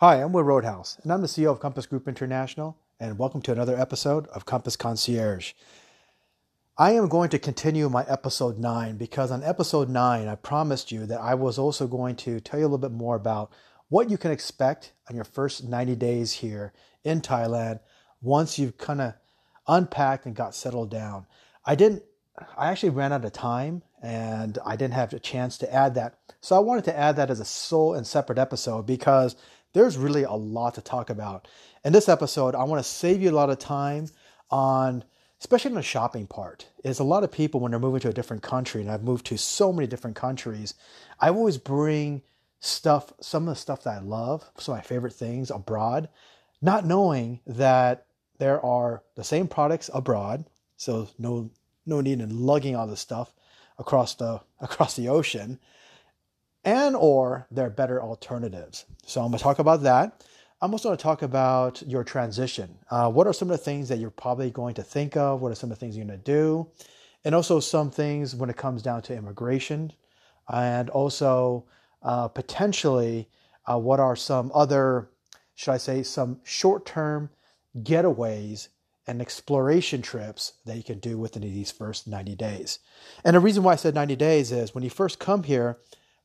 Hi, I'm Will Roadhouse, and I'm the CEO of Compass Group International, and welcome to another episode of Compass Concierge. I am going to continue my episode 9 because on episode 9, I promised you that I was also going to tell you a little bit more about what you can expect on your first 90 days here in Thailand once you've kind of unpacked and got settled down. I didn't, I actually ran out of time and I didn't have a chance to add that. So I wanted to add that as a sole and separate episode because there's really a lot to talk about. In this episode, I want to save you a lot of time on, especially on the shopping part. Is a lot of people when they're moving to a different country, and I've moved to so many different countries, I always bring stuff, some of the stuff that I love, some of my favorite things abroad, not knowing that there are the same products abroad. So no no need in lugging all this stuff across the across the ocean and or there are better alternatives. So I'm going to talk about that. I'm also going to talk about your transition. Uh, what are some of the things that you're probably going to think of? What are some of the things you're going to do? And also some things when it comes down to immigration, and also uh, potentially uh, what are some other, should I say, some short-term getaways and exploration trips that you can do within these first 90 days. And the reason why I said 90 days is when you first come here,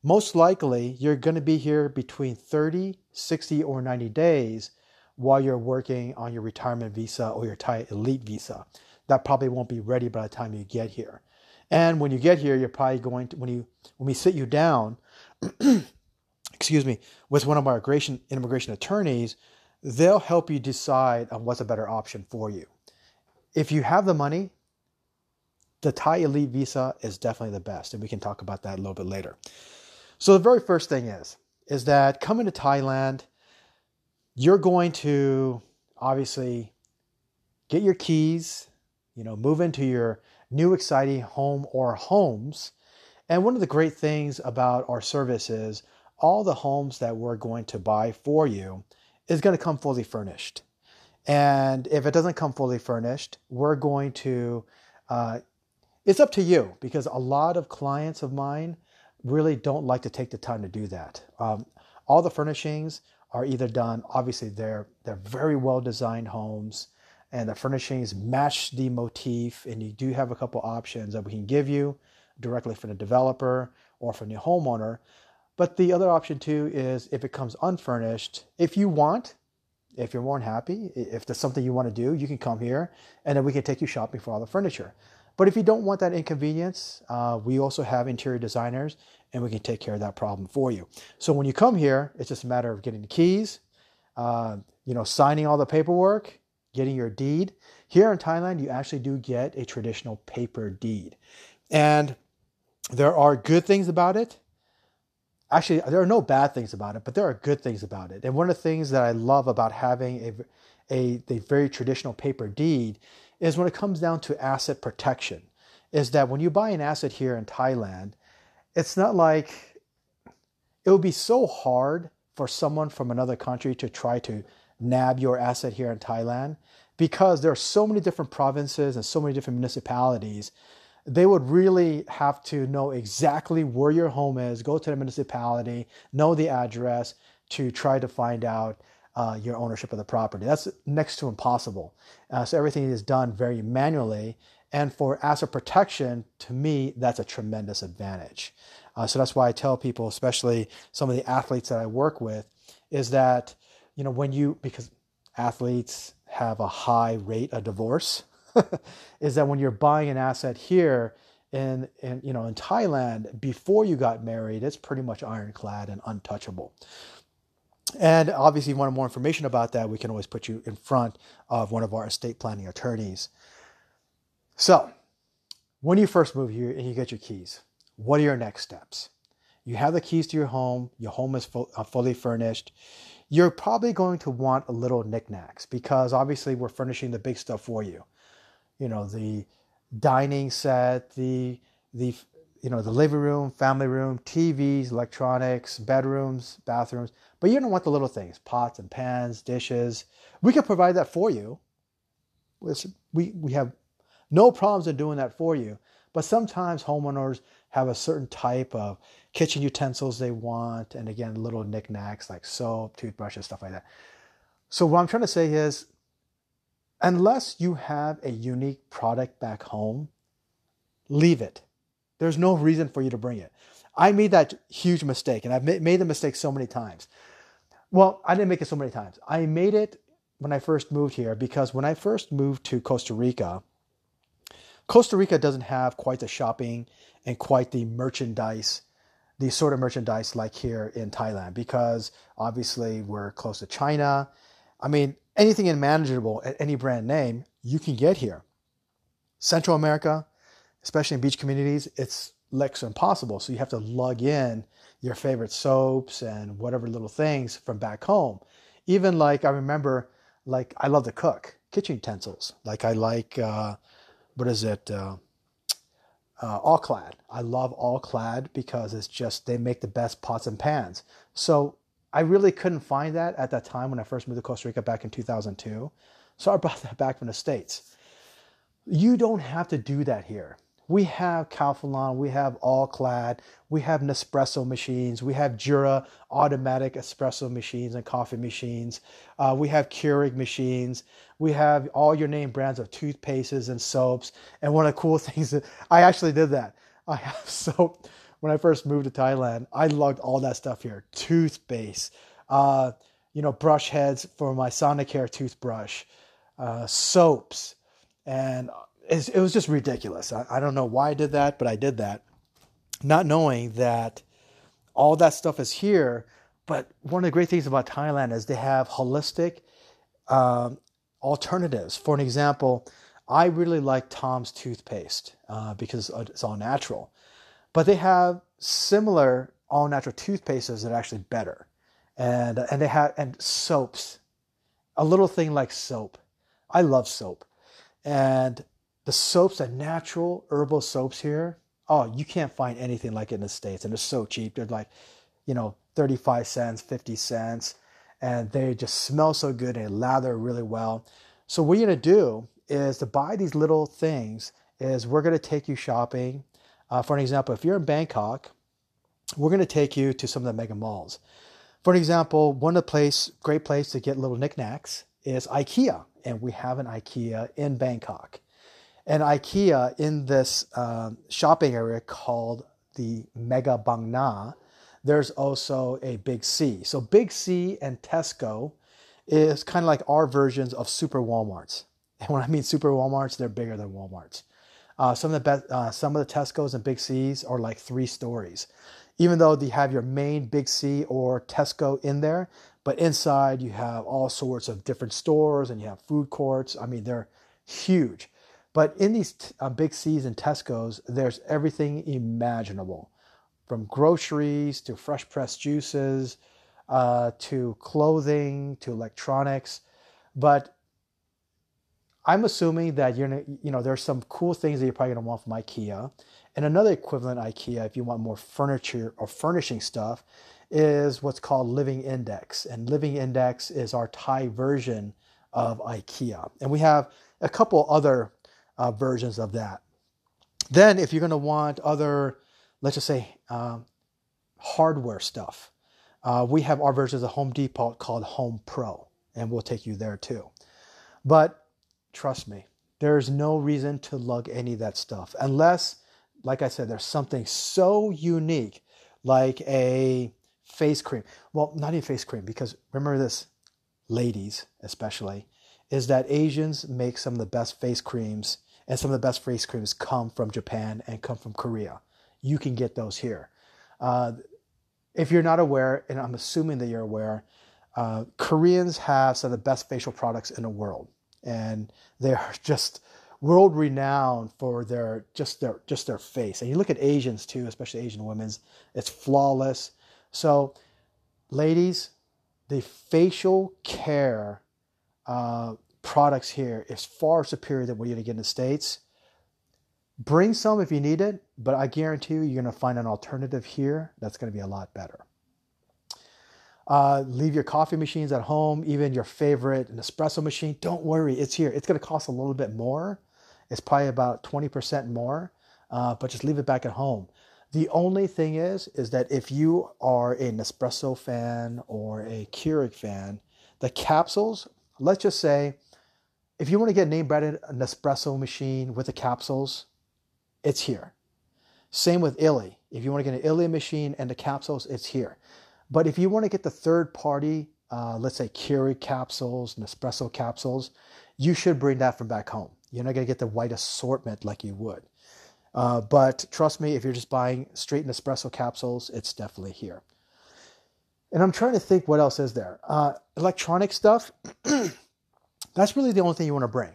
most likely you're going to be here between 30, 60, or 90 days while you're working on your retirement visa or your Thai elite visa. That probably won't be ready by the time you get here. And when you get here, you're probably going to when you when we sit you down, excuse me, with one of our immigration immigration attorneys, they'll help you decide on what's a better option for you. If you have the money, the Thai elite visa is definitely the best, and we can talk about that a little bit later. So the very first thing is is that coming to Thailand, you're going to obviously get your keys, you know, move into your new exciting home or homes. And one of the great things about our service is all the homes that we're going to buy for you is going to come fully furnished. And if it doesn't come fully furnished, we're going to, uh, it's up to you because a lot of clients of mine really don't like to take the time to do that. Um, all the furnishings are either done, obviously, they're, they're very well designed homes and the furnishings match the motif. And you do have a couple options that we can give you directly from the developer or from the homeowner. But the other option too is if it comes unfurnished, if you want, if you're more than happy, if there's something you want to do, you can come here and then we can take you shopping for all the furniture. But if you don't want that inconvenience, uh, we also have interior designers and we can take care of that problem for you. So when you come here, it's just a matter of getting the keys, uh, you know, signing all the paperwork, getting your deed. Here in Thailand, you actually do get a traditional paper deed. And there are good things about it. Actually, there are no bad things about it, but there are good things about it. And one of the things that I love about having a, a, a very traditional paper deed is when it comes down to asset protection, is that when you buy an asset here in Thailand, it's not like it would be so hard for someone from another country to try to nab your asset here in Thailand because there are so many different provinces and so many different municipalities. They would really have to know exactly where your home is, go to the municipality, know the address to try to find out uh, your ownership of the property. That's next to impossible. Uh, so everything is done very manually. And for asset protection, to me, that's a tremendous advantage. Uh, so that's why I tell people, especially some of the athletes that I work with, is that, you know, when you, because athletes have a high rate of divorce, is that when you're buying an asset here in, in, you know, in Thailand, before you got married, it's pretty much ironclad and untouchable. And obviously, if you want more information about that, we can always put you in front of one of our estate planning attorneys. So, when you first move here and you get your keys, what are your next steps? You have the keys to your home, your home is full, uh, fully furnished. You're probably going to want a little knickknacks because obviously we're furnishing the big stuff for you. You know, the dining set, the the you know, the living room, family room, TVs, electronics, bedrooms, bathrooms. But you don't want the little things, pots and pans, dishes. We can provide that for you. We, we have no problems in doing that for you. But sometimes homeowners have a certain type of kitchen utensils they want, and again, little knickknacks like soap, toothbrushes, stuff like that. So, what I'm trying to say is, unless you have a unique product back home, leave it. There's no reason for you to bring it. I made that huge mistake, and I've made the mistake so many times. Well, I didn't make it so many times. I made it when I first moved here because when I first moved to Costa Rica, Costa Rica doesn't have quite the shopping and quite the merchandise, the sort of merchandise like here in Thailand because obviously we're close to China. I mean, anything in manageable at any brand name you can get here. Central America, especially in beach communities, it's to impossible. So you have to lug in your favorite soaps and whatever little things from back home. Even like I remember, like I love to cook kitchen utensils. Like I like uh, what is it? Uh, uh, all clad. I love all clad because it's just they make the best pots and pans. So I really couldn't find that at that time when I first moved to Costa Rica back in 2002. So I brought that back from the States. You don't have to do that here. We have Calphalon, we have All Clad, we have Nespresso machines, we have Jura automatic espresso machines and coffee machines, uh, we have Keurig machines, we have all your name brands of toothpastes and soaps. And one of the cool things that I actually did that. I have soap when I first moved to Thailand. I lugged all that stuff here: toothpaste, uh, you know, brush heads for my Sonicare toothbrush, uh, soaps, and it was just ridiculous. I, I don't know why I did that, but I did that, not knowing that all that stuff is here. But one of the great things about Thailand is they have holistic um, alternatives. For an example, I really like Tom's toothpaste uh, because it's all natural, but they have similar all natural toothpastes that are actually better, and and they have and soaps, a little thing like soap. I love soap, and the soaps, the natural herbal soaps here, oh, you can't find anything like it in the States. And they're so cheap. They're like, you know, 35 cents, 50 cents. And they just smell so good and lather really well. So what you're to do is to buy these little things is we're to take you shopping. Uh, for an example, if you're in Bangkok, we're to take you to some of the mega malls. For an example, one of the place, great place to get little knickknacks is IKEA. And we have an IKEA in Bangkok and IKEA in this um, shopping area called the Mega Bang Na, there's also a Big C. So Big C and Tesco is kind of like our versions of super Walmarts. And when I mean super Walmarts, they're bigger than Walmarts. Uh, some of the best, uh, some of the Tesco's and Big C's are like three stories, even though you have your main Big C or Tesco in there. But inside you have all sorts of different stores and you have food courts. I mean, they're huge. But in these uh, big C's and Tesco's, there's everything imaginable from groceries to fresh pressed juices uh, to clothing to electronics. But I'm assuming that you're, you know, there's some cool things that you're probably gonna want from IKEA. And another equivalent IKEA, if you want more furniture or furnishing stuff, is what's called Living Index. And Living Index is our Thai version of IKEA. And we have a couple other uh, versions of that. Then, if you're going to want other, let's just say, um, hardware stuff, uh, we have our versions of Home Depot called Home Pro, and we'll take you there too. But trust me, there's no reason to lug any of that stuff unless, like I said, there's something so unique like a face cream. Well, not even face cream, because remember this, ladies especially, is that Asians make some of the best face creams and some of the best face creams come from Japan and come from Korea. You can get those here. Uh, if you're not aware, and I'm assuming that you're aware, uh, Koreans have some of the best facial products in the world, and they are just world renowned for their just their just their face. And you look at Asians too, especially Asian women's, it's flawless. So, ladies, the facial care uh, products here is far superior than what you're to get in the States. Bring some if you need it, but I guarantee you, you're going to find an alternative here that's going to be a lot better. Uh, leave your coffee machines at home, even your favorite espresso machine. Don't worry, it's here. It's going to cost a little bit more. It's probably about 20% more uh, but just leave it back at home. The only thing is, is that if you are a Nespresso fan or a Keurig fan, the capsules, let's just say, if you want to get name branded Nespresso machine with the capsules, it's here. Same with Illy. If you want to get an Illy machine and the capsules, it's here. But if you want to get the third party, uh, let's say Keurig capsules, Nespresso capsules, you should bring that from back home. You're not going to get the white assortment like you would. Uh, but trust me, if you're just buying straight Nespresso capsules, it's definitely here. And I'm trying to think what else is there. Uh, electronic stuff, that's really the only thing you want to bring.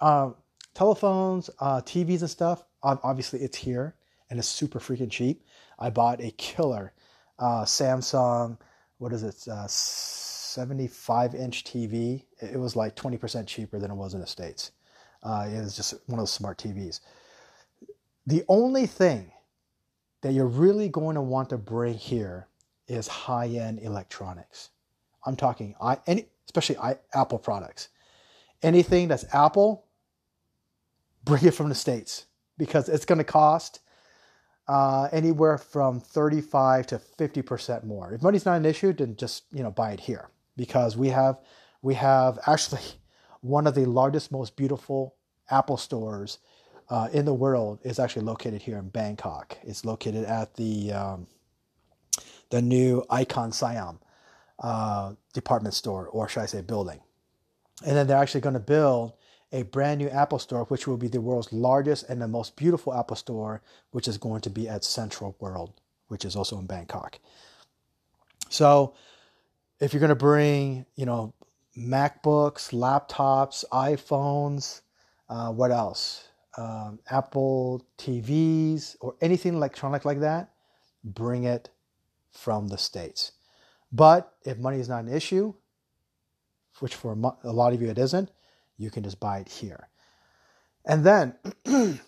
Uh, telephones, uh, TVs, and stuff, obviously it's here and it's super freaking cheap. I bought a killer uh, Samsung, what is it, uh, 75 inch TV. It was like 20% cheaper than it was in the States. it was just one of those smart TVs. The only thing that you're really going to want to bring here is high-end electronics. I'm talking I any especially I, Apple products. Anything that's Apple, bring it from the states because it's going to cost uh, anywhere from 35 to 50 percent more. If money's not an issue, then just you know buy it here because we have we have actually one of the largest, most beautiful Apple stores uh, in the world is actually located here in Bangkok. It's located at the um, the new Icon Siam uh, department store, or should I say, building. And then they're actually going to build a brand new Apple store, which will be the world's largest and the most beautiful Apple store, which is going to be at Central World, which is also in Bangkok. So, if you're going to bring, you know, MacBooks, laptops, iPhones, uh, what else? um, Apple TVs or anything electronic like that, bring it from the States. But if money is not an issue, which for a lot of you it isn't, you can just buy it here. And then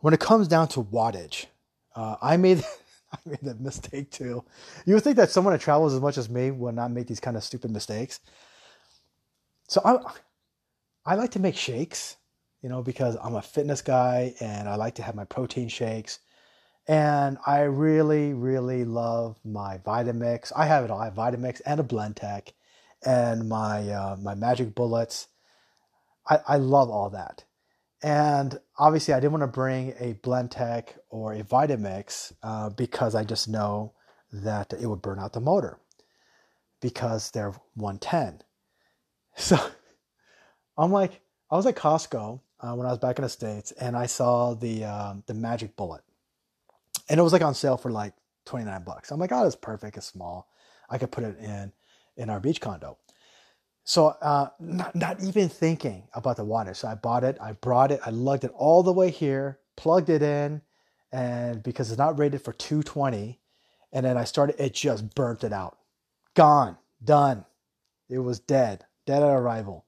when it comes down to wattage, uh, I made I made that mistake too. You would think that someone that travels as much as me would not make these kind of stupid mistakes. So I I like to make shakes you know, because I'm a fitness guy and I like to have my protein shakes. And I really, really love my Vitamix. I have it all. I have Vitamix and a Blendtec and my uh, my Magic Bullets. I, I love all that. And obviously, I didn't want to bring a Blendtec or a Vitamix uh, because I just know that it would burn out the motor because they're 110. So I'm like, I was at Costco uh, when I was back in the states, and I saw the um, the Magic Bullet, and it was like on sale for like twenty nine bucks. I'm like, oh, that's perfect. It's small. I could put it in in our beach condo. So uh, not not even thinking about the water. So I bought it. I brought it. I lugged it all the way here, plugged it in, and because it's not rated for 220, and then I started. It just burnt it out. Gone. Done. It was dead. Dead at arrival.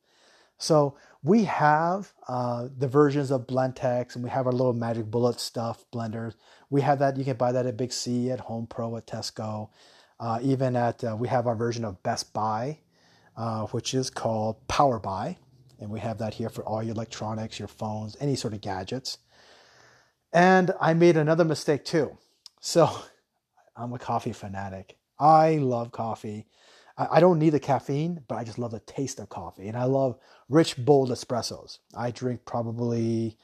So we have uh, the versions of Blendtecs and we have our little Magic Bullet stuff blenders. We have that. You can buy that at Big C, at Home Pro, at Tesco. Uh, even at, uh, we have our version of Best Buy, uh, which is called Power Buy. And we have that here for all your electronics, your phones, any sort of gadgets. And I made another mistake too. So I'm a coffee fanatic. I love coffee. I don't need the caffeine, but I just love the taste of coffee. And I love rich, bold espressos. I drink probably,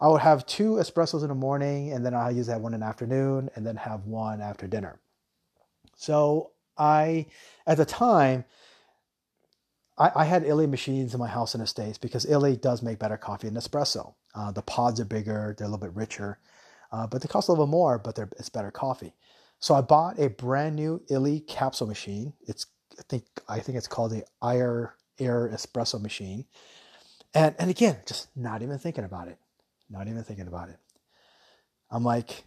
I would have two espressos in the morning, and then I use that one in the afternoon, and then have one after dinner. So I, at the time, I, I had Illy machines in my house in the States because Illy does make better coffee than espresso. Uh, the pods are bigger, they're a little bit richer, uh, but they cost a little bit more, but it's better coffee. So I bought a brand new Illy capsule machine. It's I think I think it's called the Air Air Espresso machine. And and again, just not even thinking about it. Not even thinking about it. I'm like,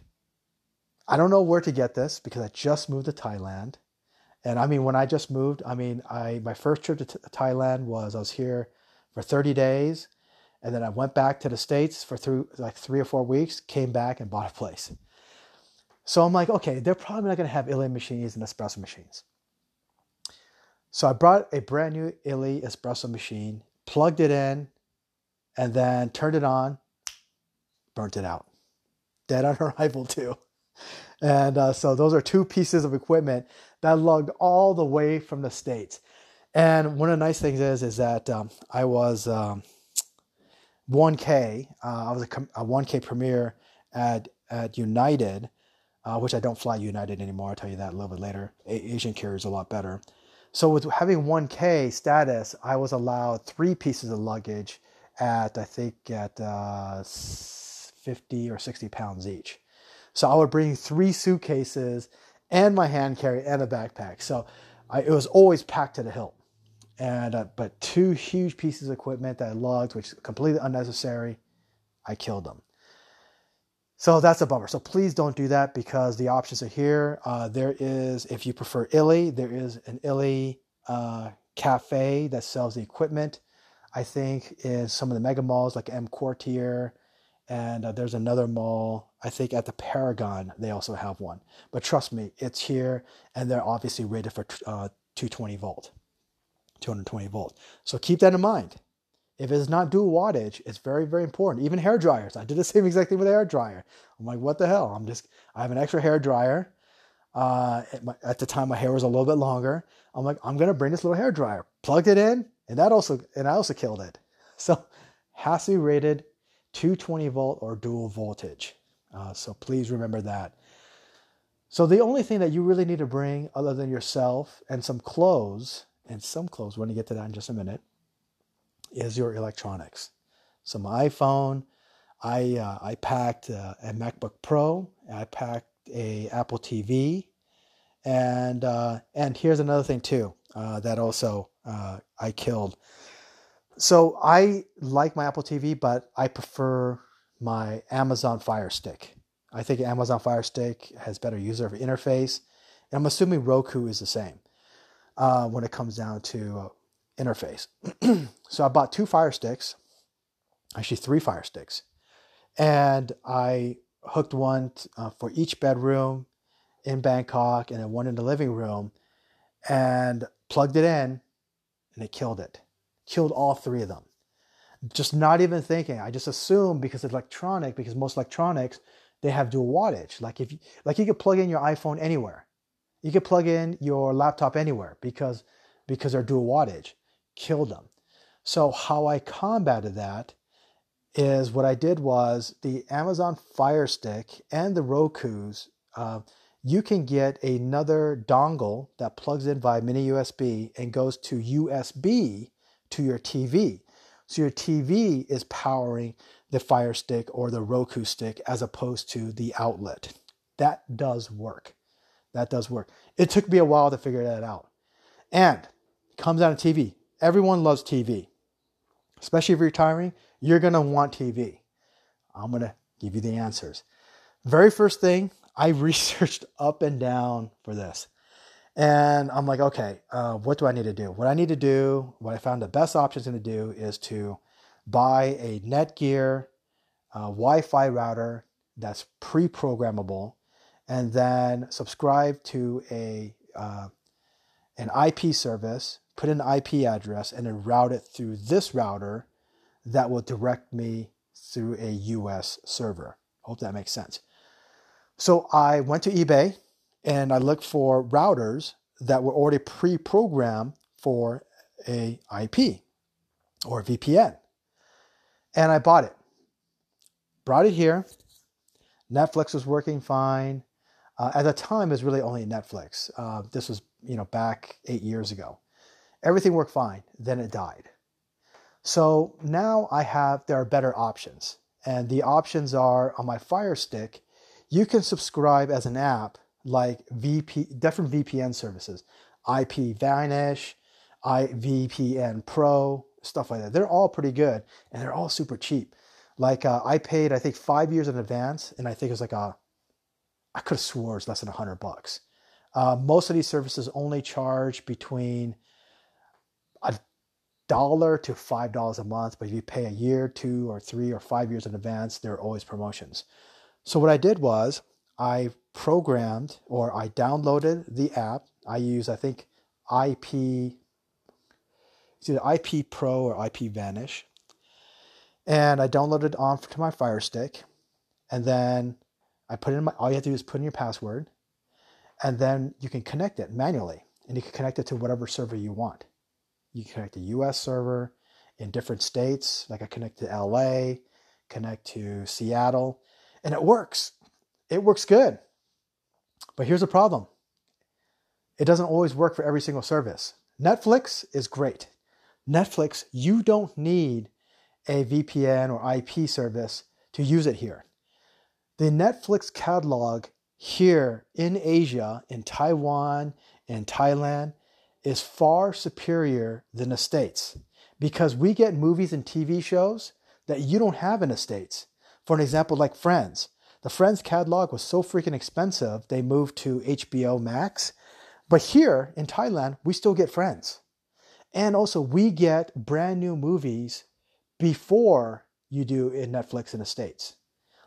I don't know where to get this because I just moved to Thailand. And I mean, when I just moved, I mean, I my first trip to Thailand was I was here for 30 days, and then I went back to the states for through like three or four weeks. Came back and bought a place. So I'm like, okay, they're probably not going to have Illy machines and espresso machines. So I brought a brand new Illy espresso machine, plugged it in, and then turned it on, burnt it out. dead on arrival too. And uh, so those are two pieces of equipment that lugged all the way from the states. And one of the nice things is is that um, I was um, 1K. Uh, I was a, a, 1K premier at at United, uh, which I don't fly United anymore. I'll tell you that a little bit later. A- Asian carriers a lot better. So with having 1K status, I was allowed three pieces of luggage at I think at uh, 50 or 60 pounds each. So I would bring three suitcases and my hand carry and a backpack. So I, it was always packed to the hilt. And uh, but two huge pieces of equipment that I lugged, which is completely unnecessary, I killed them. So that's a bummer. So please don't do that because the options are here. Uh, there is, if you prefer Illy, there is an Illy uh, cafe that sells the equipment. I think in some of the mega malls like EmQuartier, and uh, there's another mall. I think at the Paragon they also have one. But trust me, it's here, and they're obviously rated for uh, 220 volt, 220 volt. So keep that in mind. If it's not dual wattage, it's very, very important. Even hair dryers. I did the same exact thing with a hair dryer. I'm like, what the hell? I'm just, I have an extra hair dryer. Uh, at, the time, my hair was a little bit longer. I'm like, I'm gonna bring this little hair dryer. Plugged it in, and that also, and I also killed it. So, has to be rated 220 volt or dual voltage. Uh, so please remember that. So the only thing that you really need to bring, other than yourself and some clothes, and some clothes, we're gonna get to that in just a minute is your electronics. So my iPhone, I uh, I packed uh, a MacBook Pro, I packed a Apple TV, and uh, and here's another thing too uh, that also uh, I killed. So I like my Apple TV, but I prefer my Amazon Fire Stick. I think Amazon Fire Stick has better user interface, and I'm assuming Roku is the same uh, when it comes down to interface. so I bought two fire sticks, actually three fire sticks, and I hooked one uh, for each bedroom in Bangkok and then one in the living room and plugged it in and it killed it. Killed all three of them. Just not even thinking. I just assume because it's electronic, because most electronics, they have dual wattage. Like if you, like you could plug in your iPhone anywhere. You could plug in your laptop anywhere because because they're dual wattage killed them. So, how I combated that is what I did was the Amazon Fire Stick and the Roku's. Uh, you can get another dongle that plugs in via mini USB and goes to USB to your TV. So your TV is powering the Fire Stick or the Roku stick as opposed to the outlet. That does work. That does work. It took me a while to figure that out. And comes out of TV. Everyone loves TV, especially if you're retiring. You're going to want TV. I'm going to give you the answers. Very first thing, I researched up and down for this. And I'm like, okay, uh, what do I need to do? What I need to do, what I found the best options to do is to buy a Netgear uh, Wi Fi router that's pre programmable and then subscribe to a uh, an IP service put an IP address, and then route it through this router that will direct me through a US server. Hope that makes sense. So I went to eBay and I looked for routers that were already pre-programmed for a IP or a VPN. And I bought it. Brought it here. Netflix was working fine. Uh, at the time, it was really only Netflix. Uh, this was, you know, back eight years ago. Everything worked fine. Then it died. So now I have, there are better options. And the options are on my Fire Stick, you can subscribe as an app like VP, different VPN services, IP Vanish, VPN Pro, stuff like that. They're all pretty good and they're all super cheap. Like uh, I paid, I think five years in advance, and I think it was like a, I could have swore it's less than a hundred bucks. Uh, most of these services only charge between a dollar to five dollars a month, but if you pay a year, two or three or five years in advance, there are always promotions. So what I did was I programmed or I downloaded the app. I use I think IP it's either IP Pro or IP Vanish. And I downloaded it onto my Fire Stick. And then I put in my, all you have to do is put in your password, and then you can connect it manually, and you can connect it to whatever server you want. You can connect to US server in different states, like I connect to LA, connect to Seattle, and it works. It works good. But here's the problem it doesn't always work for every single service. Netflix is great. Netflix, you don't need a VPN or IP service to use it here. The Netflix catalog here in Asia, in Taiwan, in Thailand, is far superior than the States because we get movies and TV shows that you don't have in the States. For an example, like Friends. The Friends catalog was so freaking expensive, they moved to HBO Max. But here in Thailand, we still get Friends. And also, we get brand new movies before you do in Netflix in the States.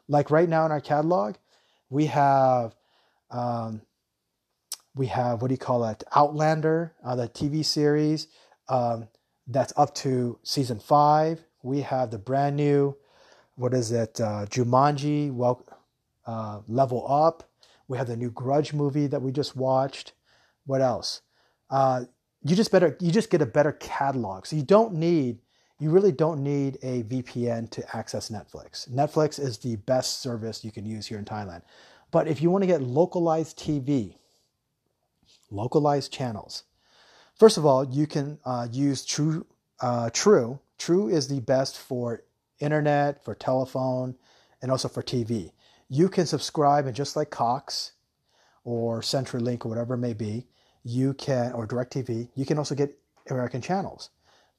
Like right now in our catalog, we have um, we have what do you call it? Outlander, uh, the TV series um, that's up to season five. We have the brand new, what is it? Uh, Jumanji, well, uh, Level Up. We have the new Grudge movie that we just watched. What else? Uh, you just better you just get a better catalog. So you don't need you really don't need a VPN to access Netflix. Netflix is the best service you can use here in Thailand. But if you want to get localized TV, localized channels, first of all, you can uh, use True. Uh, True. True is the best for internet, for telephone, and also for TV. You can subscribe, and just like Cox or CenturyLink or whatever it may be, you can, or DirecTV, you can also get American channels.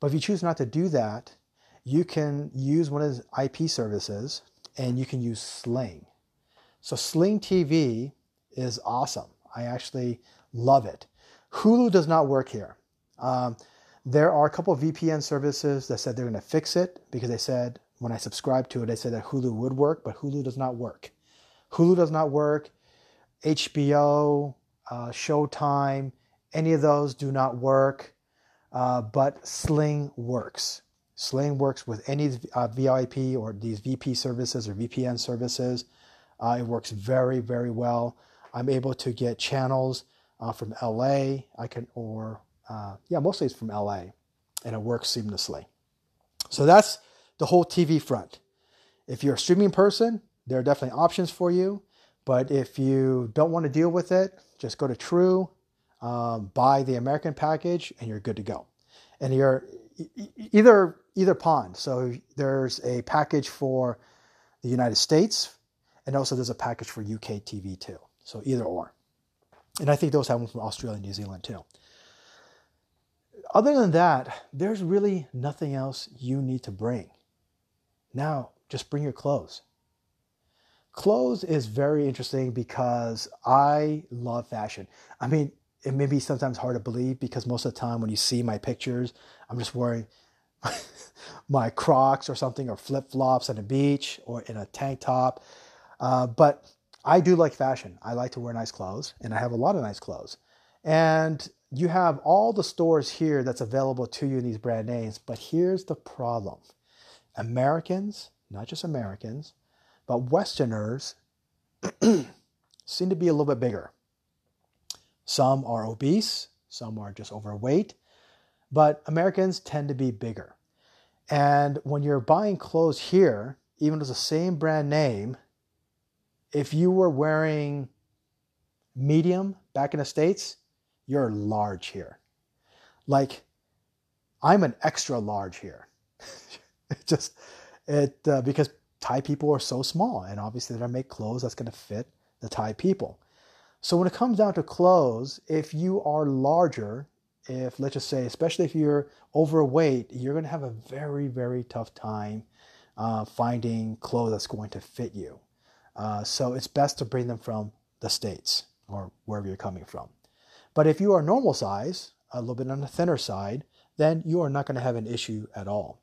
But if you choose not to do that, you can use one of his IP services and you can use Sling. So Sling TV is awesome. I actually love it. Hulu does not work here. Um, there are a couple of VPN services that said they're going to fix it because they said when I subscribed to it, they said that Hulu would work, but Hulu does not work. Hulu does not work. HBO, uh, Showtime, any of those do not work. Uh, but Sling works. Sling works with any uh, VIP or these VP services or VPN services. Uh, it works very, very well. I'm able to get channels uh, from LA. I can, or uh, yeah, mostly it's from LA, and it works seamlessly. So that's the whole TV front. If you're a streaming person, there are definitely options for you. But if you don't want to deal with it, just go to True um, buy the American package, and you're good to go. And you're either either pond. So there's a package for the United States, and also there's a package for UK TV too. So either or. And I think those have them from Australia and New Zealand too. Other than that, there's really nothing else you need to bring. Now, just bring your clothes. Clothes is very interesting because I love fashion. I mean, it may be sometimes hard to believe because most of the time when you see my pictures, I'm just wearing my Crocs or something, or flip flops on the beach, or in a tank top. Uh, but I do like fashion. I like to wear nice clothes, and I have a lot of nice clothes. And you have all the stores here that's available to you in these brand names. But here's the problem Americans, not just Americans, but Westerners seem to be a little bit bigger. Some are obese, some are just overweight, but Americans tend to be bigger. And when you're buying clothes here, even with the same brand name, if you were wearing medium back in the States, you're large here. Like, I'm an extra large here. it just, it, uh, because Thai people are so small, and obviously they don't make clothes that's going to fit the Thai people. So when it comes down to clothes, if you are larger, if let's just say, especially if you're overweight, you're going to have a very, very tough time uh, finding clothes that's going to fit you. Uh, so it's best to bring them from the States or wherever you're coming from. But if you are normal size, a little bit on the thinner side, then you are not going to have an issue at all.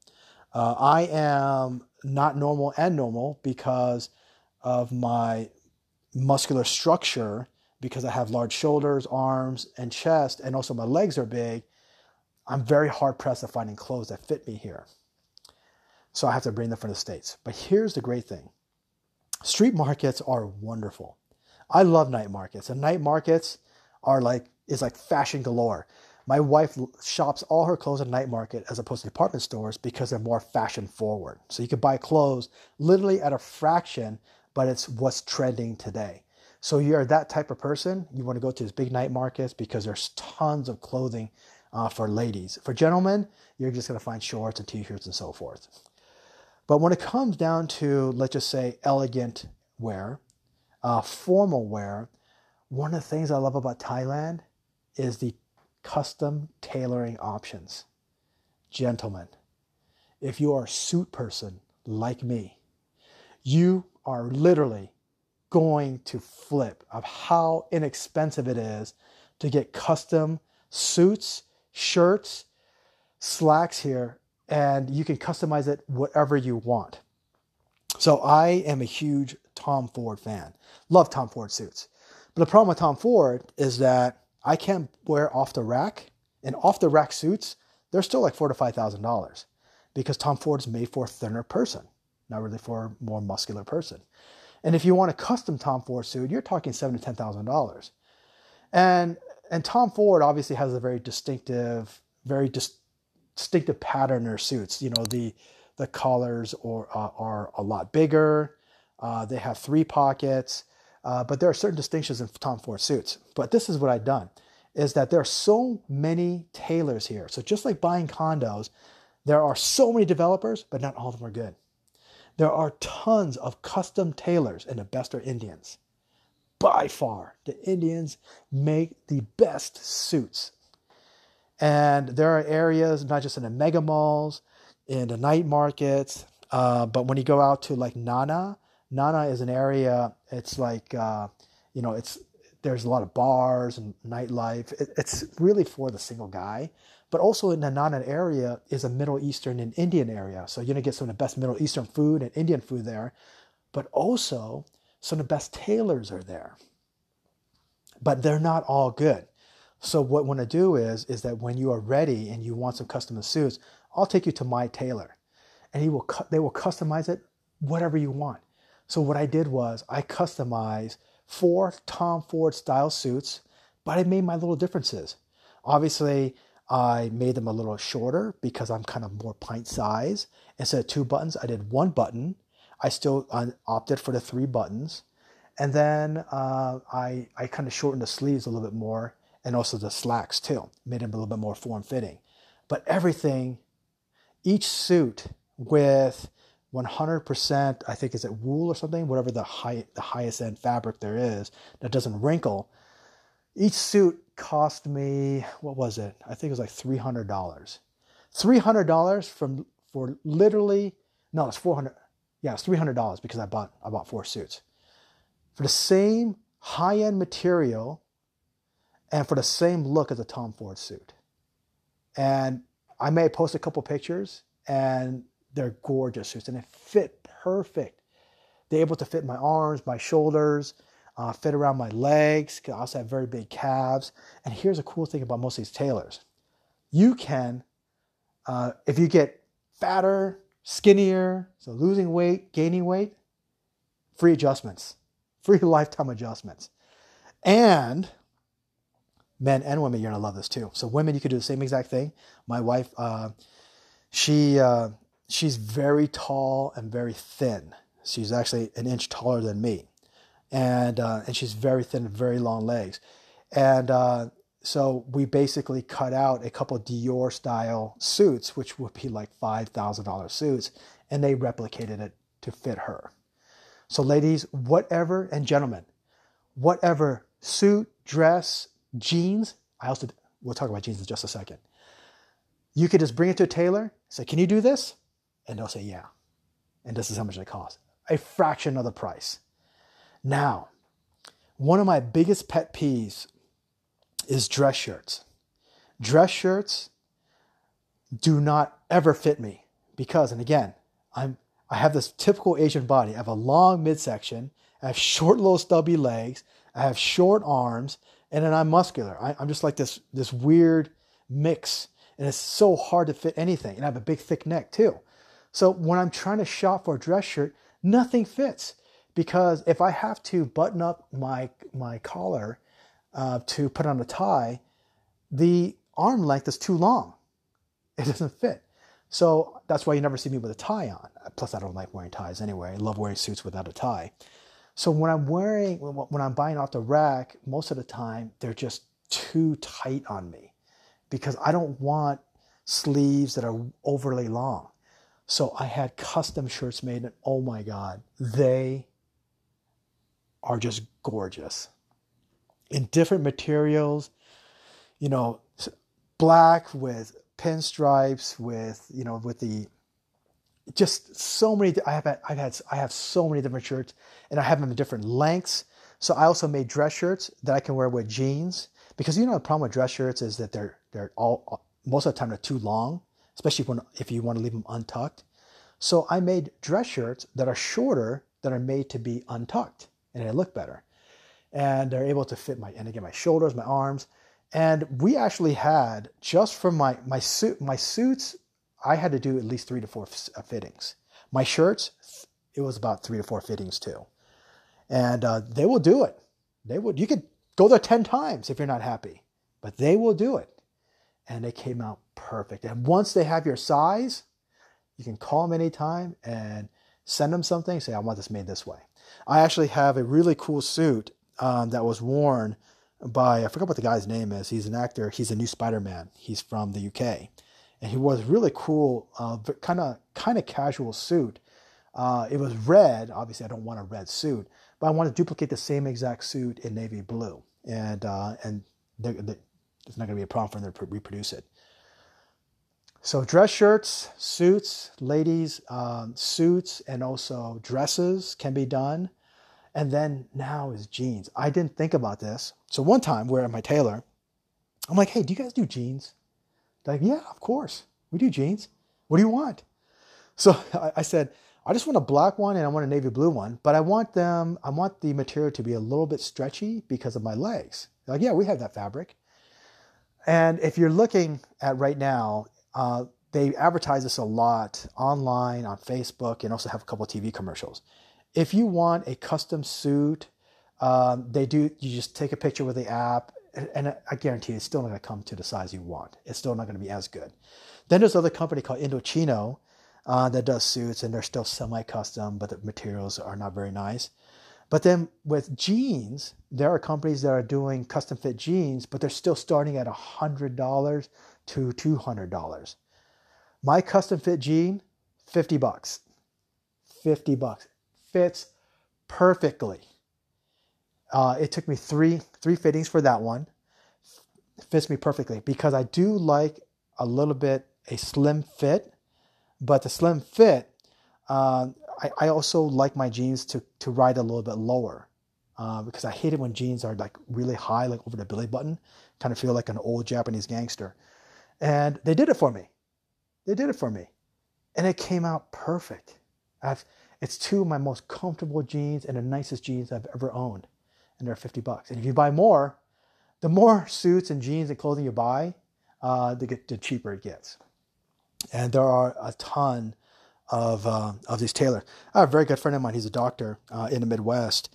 Uh, I am not normal and normal because of my muscular structure because I have large shoulders, arms, and chest, and also my legs are big, I'm very hard pressed at finding clothes that fit me here. So I have to bring them from the States. But here's the great thing street markets are wonderful. I love night markets, and night markets are like is like fashion galore. My wife shops all her clothes at night market as opposed to department stores because they're more fashion forward. So you can buy clothes literally at a fraction, but it's what's trending today. So you're that type of person. You want to go to these big night markets because there's tons of clothing uh, for ladies. For gentlemen, you're just going to find shorts and t-shirts and so forth. But when it comes down to, let's just say, elegant wear, uh, formal wear, one of the things I love about Thailand is the custom tailoring options. Gentlemen, if you are a suit person like me, you are literally going to flip of how inexpensive it is to get custom suits, shirts, slacks here, and you can customize it whatever you want. So I am a huge Tom Ford fan. Love Tom Ford suits. But the problem with Tom Ford is that I can't wear off the rack, and off the rack suits, they're still like four to five thousand dollars because Tom Ford's made for a thinner person, not really for a more muscular person. And if you want a custom Tom Ford suit, you're talking seven to ten thousand dollars. And and Tom Ford obviously has a very distinctive, very dis- distinctive pattern their suits. You know the the collars are, uh, are a lot bigger. Uh, they have three pockets. Uh, but there are certain distinctions in Tom Ford suits. But this is what I've done is that there are so many tailors here. So just like buying condos, there are so many developers, but not all of them are good. There are tons of custom tailors, and the best are Indians. By far, the Indians make the best suits. And there are areas, not just in the mega malls, in the night markets, uh, but when you go out to like Nana, Nana is an area. It's like uh, you know, it's there's a lot of bars and nightlife. It, it's really for the single guy. But also in the Nana area is a Middle Eastern and Indian area. So you're gonna get some of the best Middle Eastern food and Indian food there. But also some of the best tailors are there. But they're not all good. So what I want to do is is that when you are ready and you want some custom suits, I'll take you to my tailor, and he will cut. They will customize it whatever you want. So what I did was I customized four Tom Ford style suits, but I made my little differences. Obviously, I made them a little shorter because I'm kind of more pint size. Instead of two buttons, I did one button. I still opted for the three buttons. And then uh, I, I kind of shortened the sleeves a little bit more and also the slacks too, made them a little bit more form fitting. But everything, each suit with 100%, I think, is it wool or something? Whatever the, high, the highest end fabric there is that doesn't wrinkle. Each suit cost me, what was it? I think it was like $300. $300 from, for literally, no, it's 400 Yeah, it's $300 because I bought, I bought four suits. For the same high end material and for the same look as a Tom Ford suit. And I may post a couple pictures and they're gorgeous suits and they fit perfect. They're able to fit my arms, my shoulders, uh, fit around my legs. I also have very big calves. And here's a cool thing about most of these tailors you can, uh, if you get fatter, skinnier, so losing weight, gaining weight, free adjustments, free lifetime adjustments. And men and women, you're gonna love this too. So women, you could do the same exact thing. My wife, uh, she uh, she's very tall and very thin. She's actually an inch taller than me, and uh, and she's very thin, very long legs, and uh, so we basically cut out a couple Dior style suits, which would be like five thousand dollar suits, and they replicated it to fit her. So, ladies, whatever, and gentlemen, whatever suit, dress, jeans. I also we'll talk about jeans in just a second. You could just bring it to a tailor, say, "Can you do this?" And they'll say, yeah. And this is how much they cost a fraction of the price. Now, one of my biggest pet peeves is dress shirts. Dress shirts do not ever fit me because, and again, I'm I have this typical Asian body. I have a long midsection. I have short, little stubby legs. I have short arms, and then I'm muscular. I, am just like this this weird mix, and it's so hard to fit anything. And I have a big, thick neck too. So when I'm trying to shop for a dress shirt, nothing fits because if I have to button up my my collar uh, to put on a tie, the arm length is too long. It doesn't fit. So that's why you never see me with a tie on. Plus, I don't like wearing ties anyway. I love wearing suits without a tie. So when I'm wearing, when I'm buying off the rack, most of the time they're just too tight on me because I don't want sleeves that are overly long. So I had custom shirts made, and oh my God, they are just gorgeous in different materials, you know, black with pinstripes, with, you know, with the just so many. I have had, I've had, I have so many different shirts and I have them in different lengths. So I also made dress shirts that I can wear with jeans because you know the problem with dress shirts is that they're they're all most of the time they're too long, especially when if you want to leave them untucked. So I made dress shirts that are shorter that are made to be untucked and they look better. And they're able to fit my and again my shoulders, my arms. And we actually had just for my my suit my suits, I had to do at least three to four uh, fittings. My shirts, it was about three to four fittings too. And uh, they will do it. They would. You could go there ten times if you're not happy, but they will do it. And they came out perfect. And once they have your size, you can call them anytime and send them something. Say, I want this made this way. I actually have a really cool suit um, that was worn by I forgot what the guy's name is. He's an actor. He's a new Spider-Man. He's from the UK, and he was really cool, kind of kind of casual suit. Uh, it was red. Obviously, I don't want a red suit, but I want to duplicate the same exact suit in navy blue, and uh, and they're, they're, it's not going to be a problem for them to reproduce it. So dress shirts, suits, ladies, um, suits, and also dresses can be done. And then now is jeans. I didn't think about this. So one time we're at my tailor. I'm like, hey, do you guys do jeans? They're like, yeah, of course. We do jeans. What do you want? So I, I said, I just want a black one and I want a navy blue one, but I want them, I want the material to be a little bit stretchy because of my legs. They're like, yeah, we have that fabric. And if you're looking at right now, uh, they advertise this a lot online, on Facebook, and also have a couple TV commercials. If you want a custom suit, um, they do. You just take a picture with the app, and I guarantee it's still not going to come to the size you want. It's still not going to be as good. Then there's another company called Indochino uh, that does suits, and they're still semi-custom, but the materials are not very nice. But then with jeans, there are companies that are doing custom fit jeans, but they're still starting at $100 to $200. My custom fit jean, 50 bucks. 50 bucks. Fits perfectly. Uh, it took me three three fittings for that one. Fits me perfectly because I do like a little bit a slim fit, but the slim fit, uh, I, I, also like my jeans to to ride a little bit lower uh, because I hate it when jeans are like really high, like over the belly button. Kind of feel like an old Japanese gangster. And they did it for me. They did it for me. And it came out perfect. I've, it's two of my most comfortable jeans and the nicest jeans I've ever owned. And they're 50 bucks. And if you buy more, the more suits and jeans and clothing you buy, uh, the, the cheaper it gets. And there are a ton of, uh, of these tailors. I have a very good friend of mine. He's a doctor uh, in the Midwest.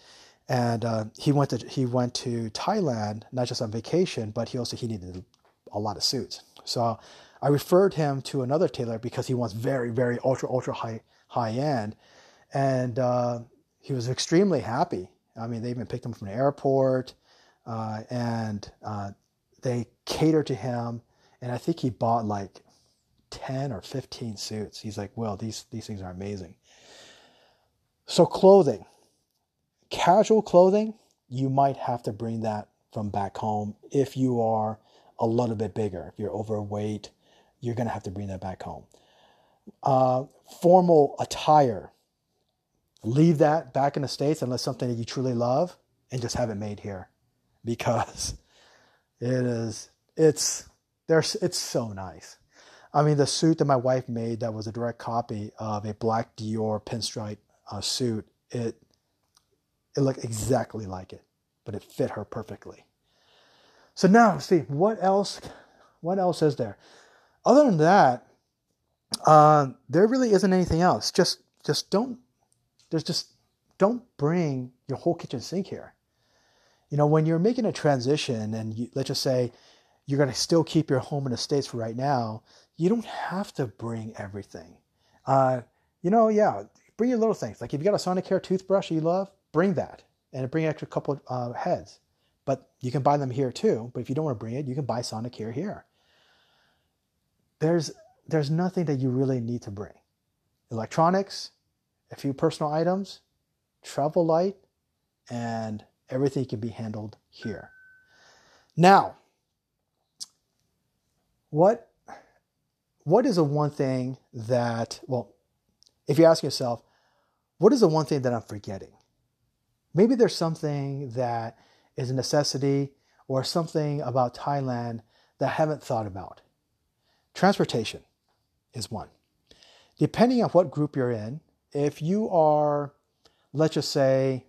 And uh, he went to he went to Thailand not just on vacation, but he also he needed a lot of suits. So I referred him to another tailor because he wants very, very ultra, ultra high, high end. And uh, he was extremely happy. I mean, they even picked him from the airport uh, and uh, they catered to him. And I think he bought like 10 or 15 suits. He's like, well, these, these things are amazing. So, clothing, casual clothing, you might have to bring that from back home if you are a little bit bigger. If you're overweight, you're going to have to bring that back home. Uh, formal attire, leave that back in the States unless something that you truly love and just have it made here because it is, it's, there's, it's so nice. I mean, the suit that my wife made that was a direct copy of a black Dior pinstripe uh, suit, it, it looked exactly like it, but it fit her perfectly. So now, see what else? What else is there? Other than that, uh, there really isn't anything else. Just, just don't. There's just don't bring your whole kitchen sink here. You know, when you're making a transition and you, let's just say you're going to still keep your home in the States for right now, you don't have to bring everything. Uh, you know, yeah, bring your little things. Like if you got a Sonicare toothbrush you love, bring that and bring an extra couple uh, heads. But you can buy them here too. But if you don't want to bring it, you can buy Sonic here. Here, there's there's nothing that you really need to bring. Electronics, a few personal items, travel light, and everything can be handled here. Now, what what is the one thing that well, if you ask yourself, what is the one thing that I'm forgetting? Maybe there's something that is a necessity or something about Thailand that I haven't thought about. Transportation is one. Depending on what group you're in, if you are, let's just say,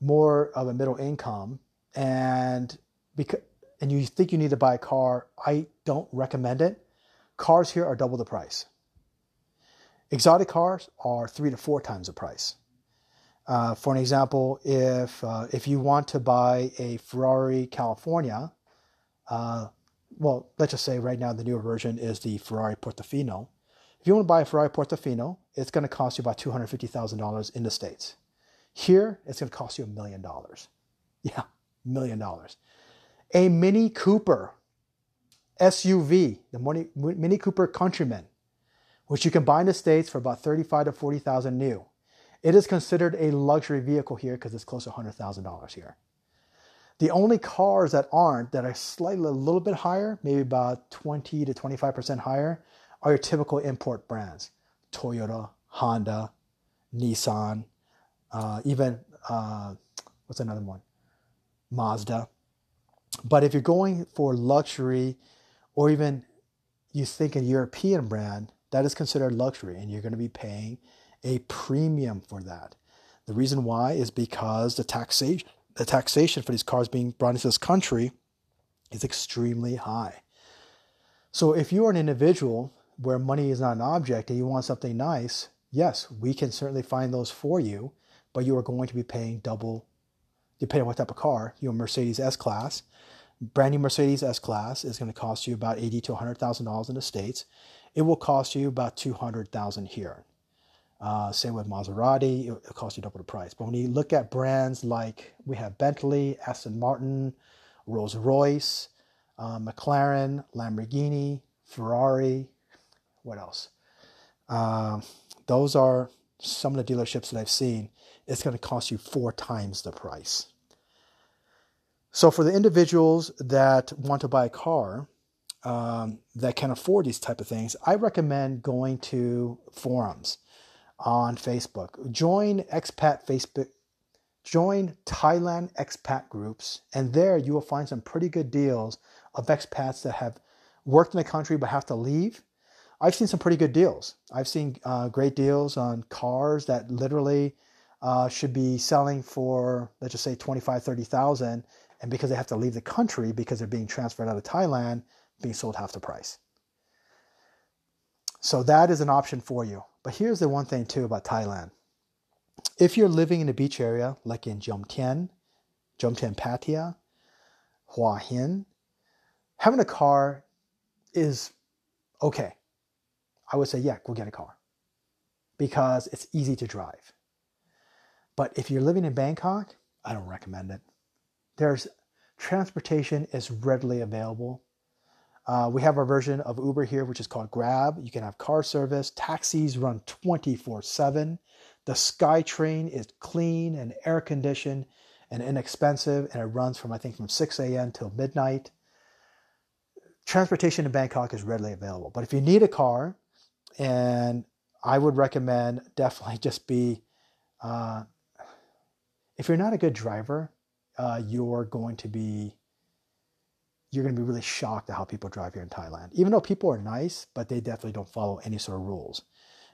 more of a middle income and because and you think you need to buy a car, I don't recommend it. Cars here are double the price. Exotic cars are three to four times the price. Uh, for an example, if uh, if you want to buy a Ferrari California, uh, well, let's just say right now the newer version is the Ferrari Portofino. If you want to buy a Ferrari Portofino, it's going to cost you about two hundred fifty thousand dollars in the states. Here, it's going to cost you a million dollars. Yeah, million dollars. A Mini Cooper SUV, the Mini Cooper Countryman, which you can buy in the states for about thirty-five to forty thousand new it is considered a luxury vehicle here because it's close to $100,000 here. The only cars that aren't, that are slightly a little bit higher, maybe about 20 to 25% higher, are your typical import brands Toyota, Honda, Nissan, uh, even, uh, what's another one? Mazda. But if you're going for luxury or even you think a European brand, that is considered luxury and you're going to be paying a premium for that. The reason why is because the taxation the taxation for these cars being brought into this country is extremely high. So if you are an individual where money is not an object and you want something nice, yes, we can certainly find those for you, but you are going to be paying double depending on what type of car. Your Mercedes S Class, brand new Mercedes S Class is going to cost you about eighty to hundred thousand dollars in the states. It will cost you about two hundred thousand here. Uh, same with Maserati, it, it costs you double the price. But when you look at brands like we have Bentley, Aston Martin, Rolls Royce, uh, McLaren, Lamborghini, Ferrari, what else? Uh, those are some of the dealerships that I've seen. It's going to cost you four times the price. So for the individuals that want to buy a car um, that can afford these type of things, I recommend going to forums on Facebook. Join expat Facebook, join Thailand expat groups, and there you will find some pretty good deals of expats that have worked in the country but have to leave. I've seen some pretty good deals. I've seen uh, great deals on cars that literally uh, should be selling for, let's just say, 25, 30,000. And because they have to leave the country because they're being transferred out of Thailand, being sold half the price. So that is an option for you. But here's the one thing too about Thailand. If you're living in a beach area like in Jomtien, Jomtien Pattaya, Hua Hin, having a car is okay. I would say, yeah, go get a car because it's easy to drive. But if you're living in Bangkok, I don't recommend it. There's transportation is readily available. Uh, we have our version of Uber here, which is called Grab. You can have car service. Taxis run 24 7. The SkyTrain is clean and air conditioned and inexpensive, and it runs from, I think, from 6 a.m. till midnight. Transportation in Bangkok is readily available. But if you need a car, and I would recommend definitely just be, uh, if you're not a good driver, uh, you're going to be you're going to be really shocked at how people drive here in Thailand. Even though people are nice, but they definitely don't follow any sort of rules.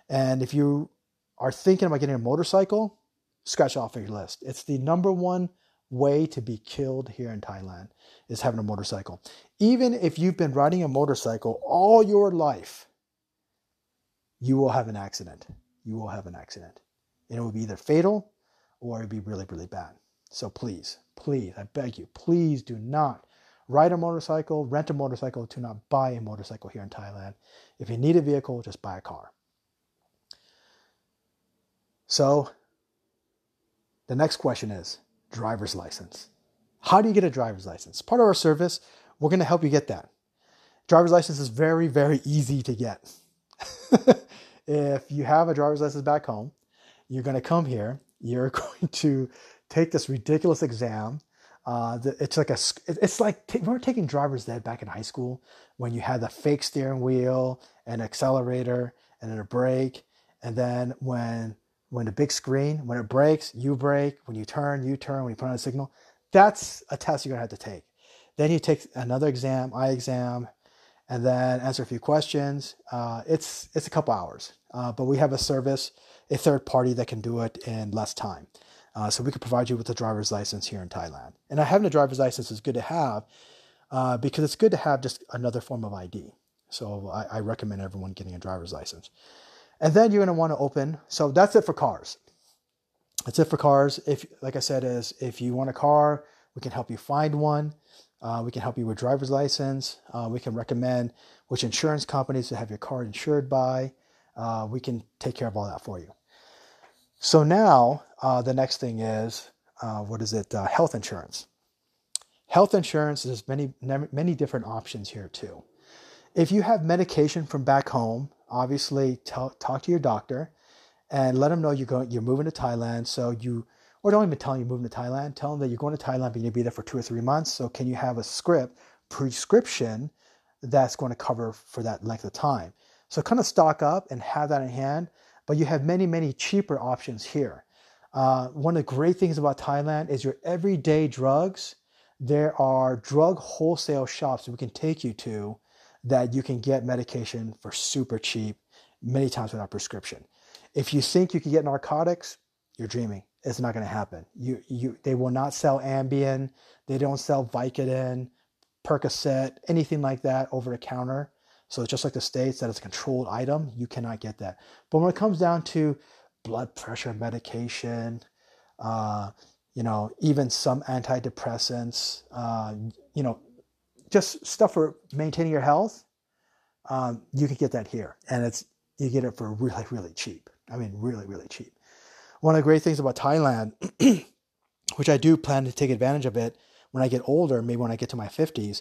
And if you are thinking about getting a motorcycle, scratch off your list. It's the number one way to be killed here in Thailand is having a motorcycle. Even if you've been riding a motorcycle all your life, you will have an accident. You will have an accident. And it will be either fatal or it will be really, really bad. So please, please, I beg you, please do not ride a motorcycle, rent a motorcycle, to not buy a motorcycle here in Thailand. If you need a vehicle, just buy a car. So the next question is driver's license. How do you get a driver's license? Part of our service, we're going to help you get that. Driver's license is very, very easy to get. if you have a driver's license back home, you're going to come here, you're going to take this ridiculous exam. Uh, it's like a, it's like remember taking driver's ed back in high school when you had the fake steering wheel, an accelerator, and then a brake, and then when when the big screen, when it breaks, you brake. When you turn, you turn. When you put on a signal, that's a test you're gonna have to take. Then you take another exam, eye exam, and then answer a few questions. Uh, it's it's a couple hours, uh, but we have a service, a third party that can do it in less time. Uh, so we can provide you with a driver's license here in Thailand. And having a driver's license is good to have uh, because it's good to have just another form of ID. So I, I recommend everyone getting a driver's license. And then you're going to want to open. So that's it for cars. That's it for cars. If, like I said, is if you want a car, we can help you find one. Uh, we can help you with driver's license. Uh, we can recommend which insurance companies to have your car insured by. Uh, we can take care of all that for you. So now uh, the next thing is uh, what is it? Uh, health insurance. Health insurance. There's many many different options here too. If you have medication from back home, obviously talk to your doctor and let them know you're going you're moving to Thailand. So you or don't even tell them you're moving to Thailand. Tell them that you're going to Thailand, but you're going to be there for two or three months. So can you have a script prescription that's going to cover for that length of time? So kind of stock up and have that in hand. But you have many many cheaper options here. Uh, one of the great things about Thailand is your everyday drugs. There are drug wholesale shops we can take you to that you can get medication for super cheap, many times without prescription. If you think you can get narcotics, you're dreaming. It's not going to happen. You, you, they will not sell Ambien. They don't sell Vicodin, Percocet, anything like that over the counter. So just like the states that it's a controlled item. You cannot get that. But when it comes down to blood pressure medication, uh, you know, even some antidepressants, uh, you know, just stuff for maintaining your health, um, you can get that here, and it's you get it for really, really cheap. I mean, really, really cheap. One of the great things about Thailand, which I do plan to take advantage of it when I get older, maybe when I get to my fifties,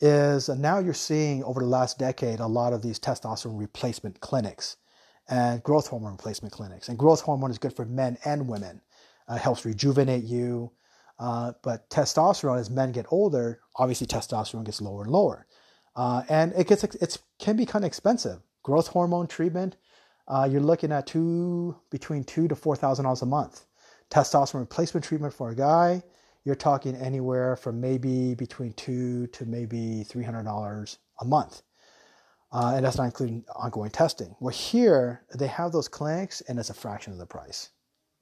is now you're seeing over the last decade a lot of these testosterone replacement clinics and growth hormone replacement clinics. And growth hormone is good for men and women. Uh, helps rejuvenate you. Uh, but testosterone, as men get older, obviously testosterone gets lower and lower, uh, and it gets it can be kind of expensive. Growth hormone treatment, uh, you're looking at two between two to four thousand dollars a month. Testosterone replacement treatment for a guy, you're talking anywhere from maybe between two to maybe three hundred dollars a month. Uh, and that's not including ongoing testing. Well, here they have those clinics, and it's a fraction of the price.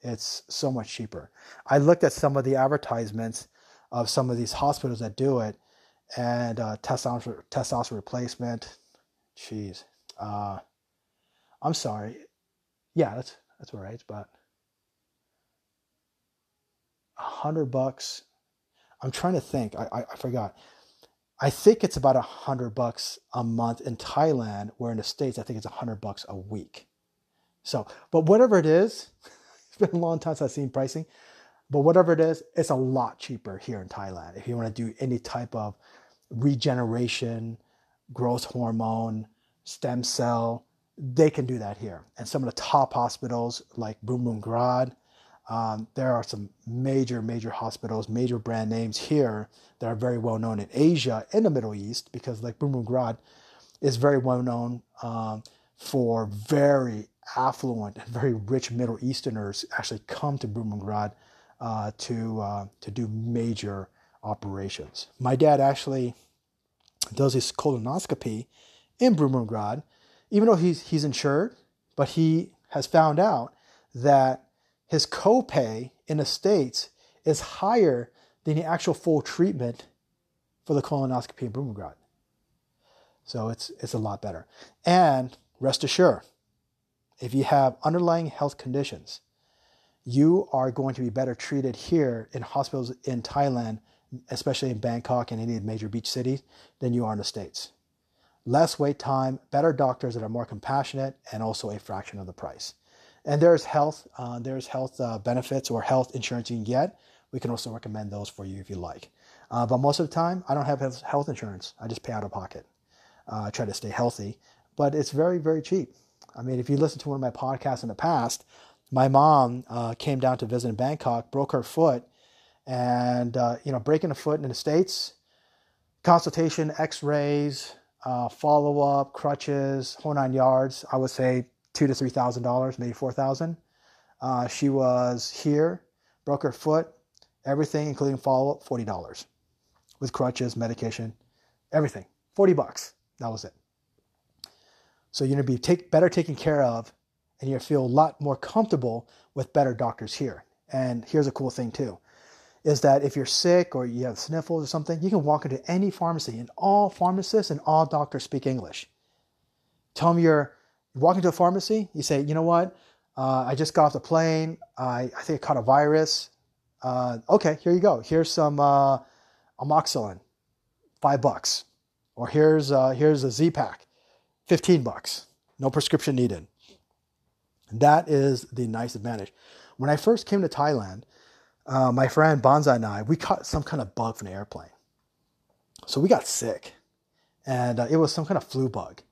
It's so much cheaper. I looked at some of the advertisements of some of these hospitals that do it, and uh, testosterone, testosterone replacement. Jeez, uh, I'm sorry. Yeah, that's that's all right. But a hundred bucks. I'm trying to think. I, I, I forgot. I think it's about a hundred bucks a month in Thailand, where in the States I think it's a hundred bucks a week. So, but whatever it is, It's been a long time since I've seen pricing, but whatever it is, it's a lot cheaper here in Thailand. If you want to do any type of regeneration, growth hormone, stem cell, they can do that here. And some of the top hospitals like Bumrungrad, um, there are some major, major hospitals, major brand names here that are very well known in Asia and the Middle East because, like Bumrungrad, is very well known um, for very affluent and very rich Middle Easterners actually come to Bumrungrad uh, to uh, to do major operations. My dad actually does his colonoscopy in Bumrungrad, even though he's he's insured, but he has found out that his copay in the states is higher than the actual full treatment for the colonoscopy in Bumrungrad. So it's it's a lot better. And rest assured, if you have underlying health conditions, you are going to be better treated here in hospitals in Thailand, especially in Bangkok and any major beach cities, than you are in the States. Less wait time, better doctors that are more compassionate, and also a fraction of the price. And there's health, uh, there's health uh, benefits or health insurance you can get. We can also recommend those for you if you like. Uh, but most of the time, I don't have health insurance. I just pay out of pocket. Uh, I try to stay healthy, but it's very, very cheap. I mean, if you listen to one of my podcasts in the past, my mom uh, came down to visit in Bangkok, broke her foot, and uh, you know, breaking a foot in the states, consultation, X-rays, uh, follow-up, crutches, whole nine yards. I would say two to three thousand dollars, maybe four thousand. Uh, she was here, broke her foot, everything including follow-up, forty dollars, with crutches, medication, everything, forty bucks. That was it. So you're gonna be take, better taken care of and you feel a lot more comfortable with better doctors here. And here's a cool thing too, is that if you're sick or you have sniffles or something, you can walk into any pharmacy and all pharmacists and all doctors speak English. Tell them you're walking into a pharmacy, you say, you know what, uh, I just got off the plane, I, I think I caught a virus. Uh, okay, here you go. Here's some uh, amoxicillin, five bucks. Or here's, uh, here's a Z pack, 15 bucks. No prescription needed. That is the nice advantage. When I first came to Thailand, uh, my friend Bonza and I, we caught some kind of bug from the airplane. So we got sick, and uh, it was some kind of flu bug.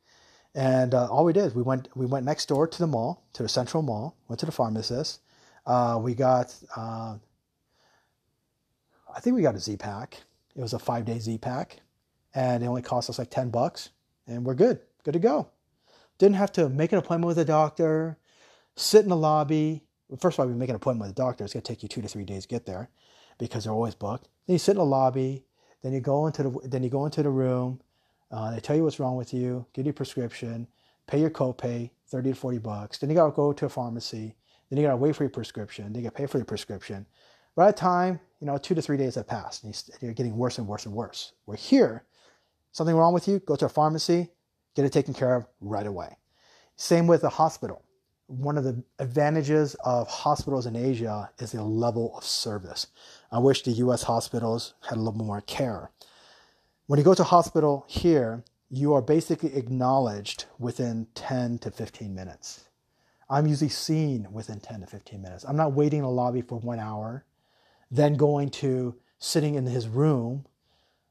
And uh, all we did, we went we went next door to the mall, to the Central Mall, went to the pharmacist. Uh, we got, uh, I think we got a Z pack. It was a five day Z pack, and it only cost us like ten bucks, and we're good, good to go. Didn't have to make an appointment with a doctor sit in the lobby. First of all, we make an appointment with a doctor. It's to take you two to three days to get there because they're always booked. Then you sit in the lobby. Then you go into the then you go into the room. Uh, they tell you what's wrong with you, give you a prescription, pay your copay, thirty to forty bucks. Then you got to go to a pharmacy. Then you got to wait for your prescription. Then you got to pay for your prescription. By the time you know two to three days have passed, and you're getting worse and worse and worse. We're here. Something wrong with you? Go to a pharmacy, get it taken care of right away. Same with a hospital one of the advantages of hospitals in Asia is the level of service. I wish the US hospitals had a little more care. When you go to hospital here, you are basically acknowledged within 10 to 15 minutes. I'm usually seen within 10 to 15 minutes. I'm not waiting in the lobby for one hour, then going to sitting in his room,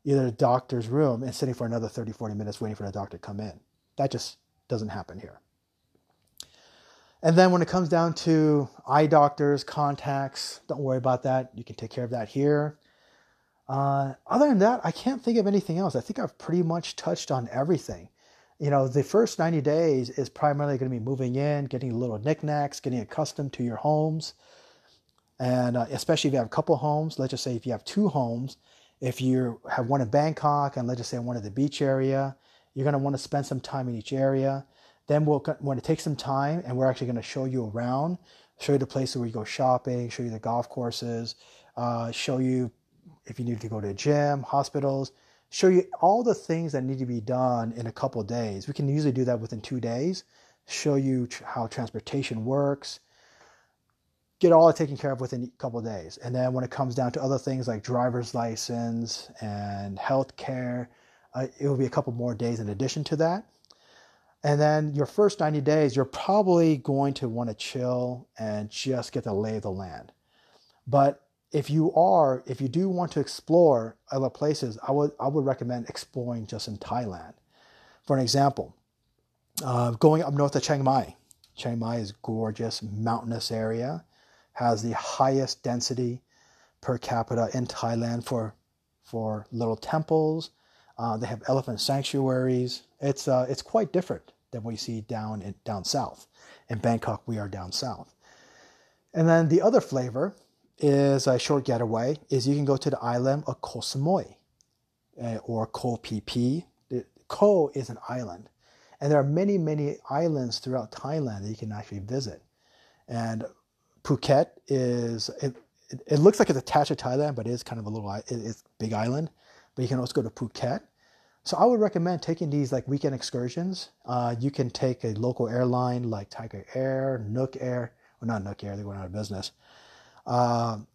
either the doctor's room, and sitting for another 30, 40 minutes waiting for the doctor to come in. That just doesn't happen here. And then when it comes down to eye doctors, contacts, don't worry about that. You can take care of that here. Uh, other than that, I can't think of anything else. I think I've pretty much touched on everything. You know, the first 90 days is primarily going to be moving in, getting little knickknacks, getting accustomed to your homes. And uh, especially if you have a couple homes, let's just say if you have two homes, if you have one in Bangkok and let's just say one in the beach area, you're going to want to spend some time in each area. Then we'll want to take some time and we're actually going to show you around, show you the places where you go shopping, show you the golf courses, uh, show you if you need to go to a gym, hospitals, show you all the things that need to be done in a couple days. We can usually do that within two days, show you how transportation works, get all that taken care of within a couple days. And then when it comes down to other things like driver's license and health care, uh, it will be a couple more days in addition to that. And then your first 90 days, you're probably going to want to chill and just get the lay of the land. But if you are, if you do want to explore other places, I would, I would recommend exploring just in Thailand. For an example, uh, going up north of Chiang Mai. Chiang Mai is gorgeous, mountainous area, has the highest density per capita in Thailand for, for little temples, uh, they have elephant sanctuaries. It's uh, it's quite different than what you see down in, down south. In Bangkok, we are down south. And then the other flavor is a short getaway. Is you can go to the island of Koh Samui uh, or Koh Phi Phi. Koh is an island, and there are many many islands throughout Thailand that you can actually visit. And Phuket is it, it, it looks like it's attached to Thailand, but it is kind of a little it, it's big island. But you can also go to Phuket so I would recommend taking these like weekend excursions. Uh, you can take a local airline like Tiger Air, Nok Air, Well, not Nok Air, they're going out of business. Um,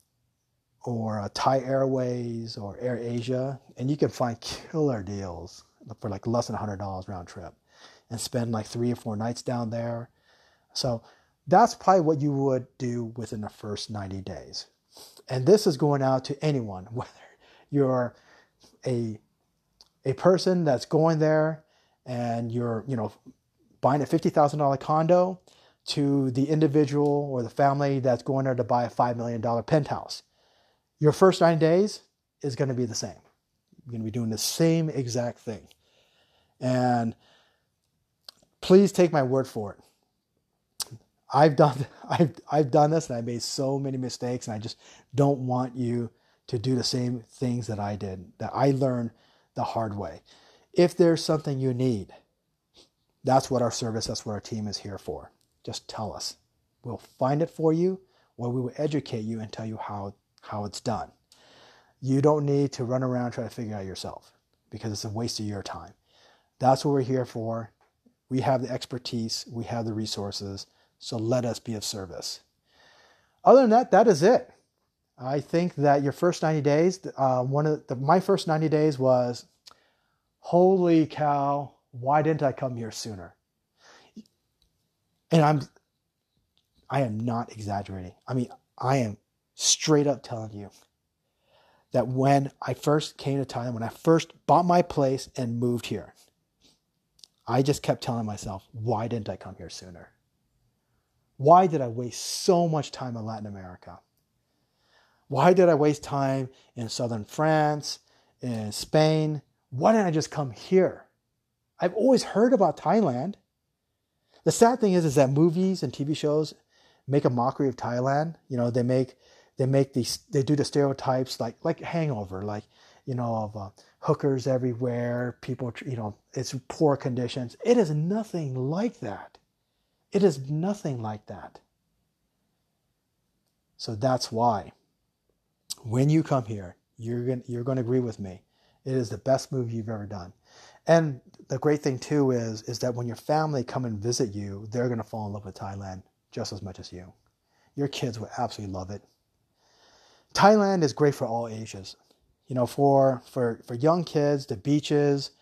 or uh, Thai Airways or Air Asia, and you can find killer deals for like less than $100 round trip and spend like three or four nights down there. So that's probably what you would do within the first 90 days. And this is going out to anyone, whether you're a, a person that's going there and you're, you know, buying a $50,000 condo to the individual or the family that's going there to buy a $5 million penthouse. Your first nine days is going to be the same. You're going to be doing the same exact thing. And please take my word for it. I've done I've I've done this and I made so many mistakes and I just don't want you to do the same things that I did that I learned the hard way. If there's something you need, that's what our service, that's what our team is here for. Just tell us. We'll find it for you or we will educate you and tell you how how it's done. You don't need to run around trying to figure it out yourself because it's a waste of your time. That's what we're here for. We have the expertise, we have the resources, so let us be of service. Other than that, that is it. I think that your first 90 days, uh, one of the, my first 90 days was, holy cow, why didn't I come here sooner? And I'm, I am not exaggerating. I mean, I am straight up telling you that when I first came to Thailand, when I first bought my place and moved here, I just kept telling myself, why didn't I come here sooner? Why did I waste so much time in Latin America? Why did I waste time in southern France, in Spain? Why didn't I just come here? I've always heard about Thailand. The sad thing is, is that movies and TV shows make a mockery of Thailand. You know, they make they make these they do the stereotypes like like Hangover, like you know of uh, hookers everywhere, people, you know, it's poor conditions. It is nothing like that. It is nothing like that. So that's why when you come here, you're going you're going to agree with me. It is the best move you've ever done. And the great thing too is is that when your family come and visit you, they're going to fall in love with Thailand just as much as you. Your kids will absolutely love it. Thailand is great for all ages you know, for for for young kids, the beaches,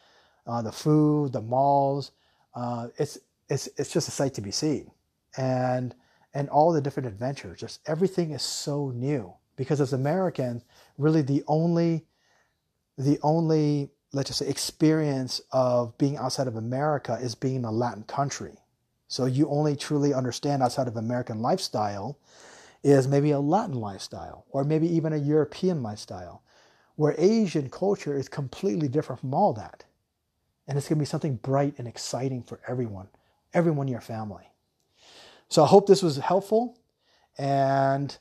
uh, the food, the malls, uh, it's it's it's just a sight to be seen, and and all the different adventures. Just everything is so new because as Americans, really the only the only let's just say experience of being outside of America is being in a Latin country. So you only truly understand outside of American lifestyle is maybe a Latin lifestyle or maybe even a European lifestyle where Asian culture is completely different from all that. And it's going to be something bright and exciting for everyone, everyone in your family. So I hope this was helpful. And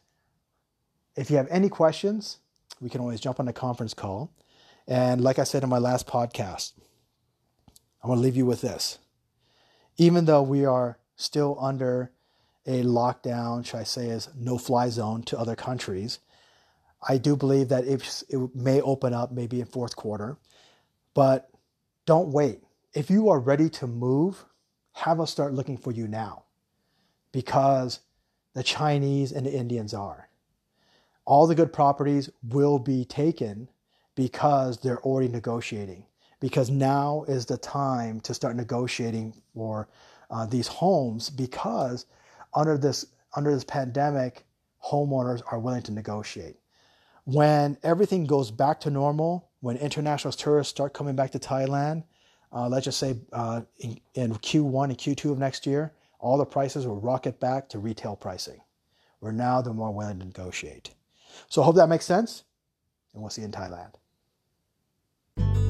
if you have any questions, we can always jump on a conference call. And like I said in my last podcast, I'm going to leave you with this. Even though we are still under a lockdown, should I say, as no fly zone to other countries, I do believe that it, it may open up maybe in fourth quarter, but don't wait. If you are ready to move, have us start looking for you now because the Chinese and the Indians are. All the good properties will be taken because they're already negotiating. Because now is the time to start negotiating for uh, these homes because under this under this pandemic, homeowners are willing to negotiate when everything goes back to normal, when international tourists start coming back to Thailand, uh, let's just say uh, in, in, Q1 and Q2 of next year, all the prices will rocket back to retail pricing. We're now the more willing to negotiate. So I hope that makes sense, and we'll see you in Thailand thank you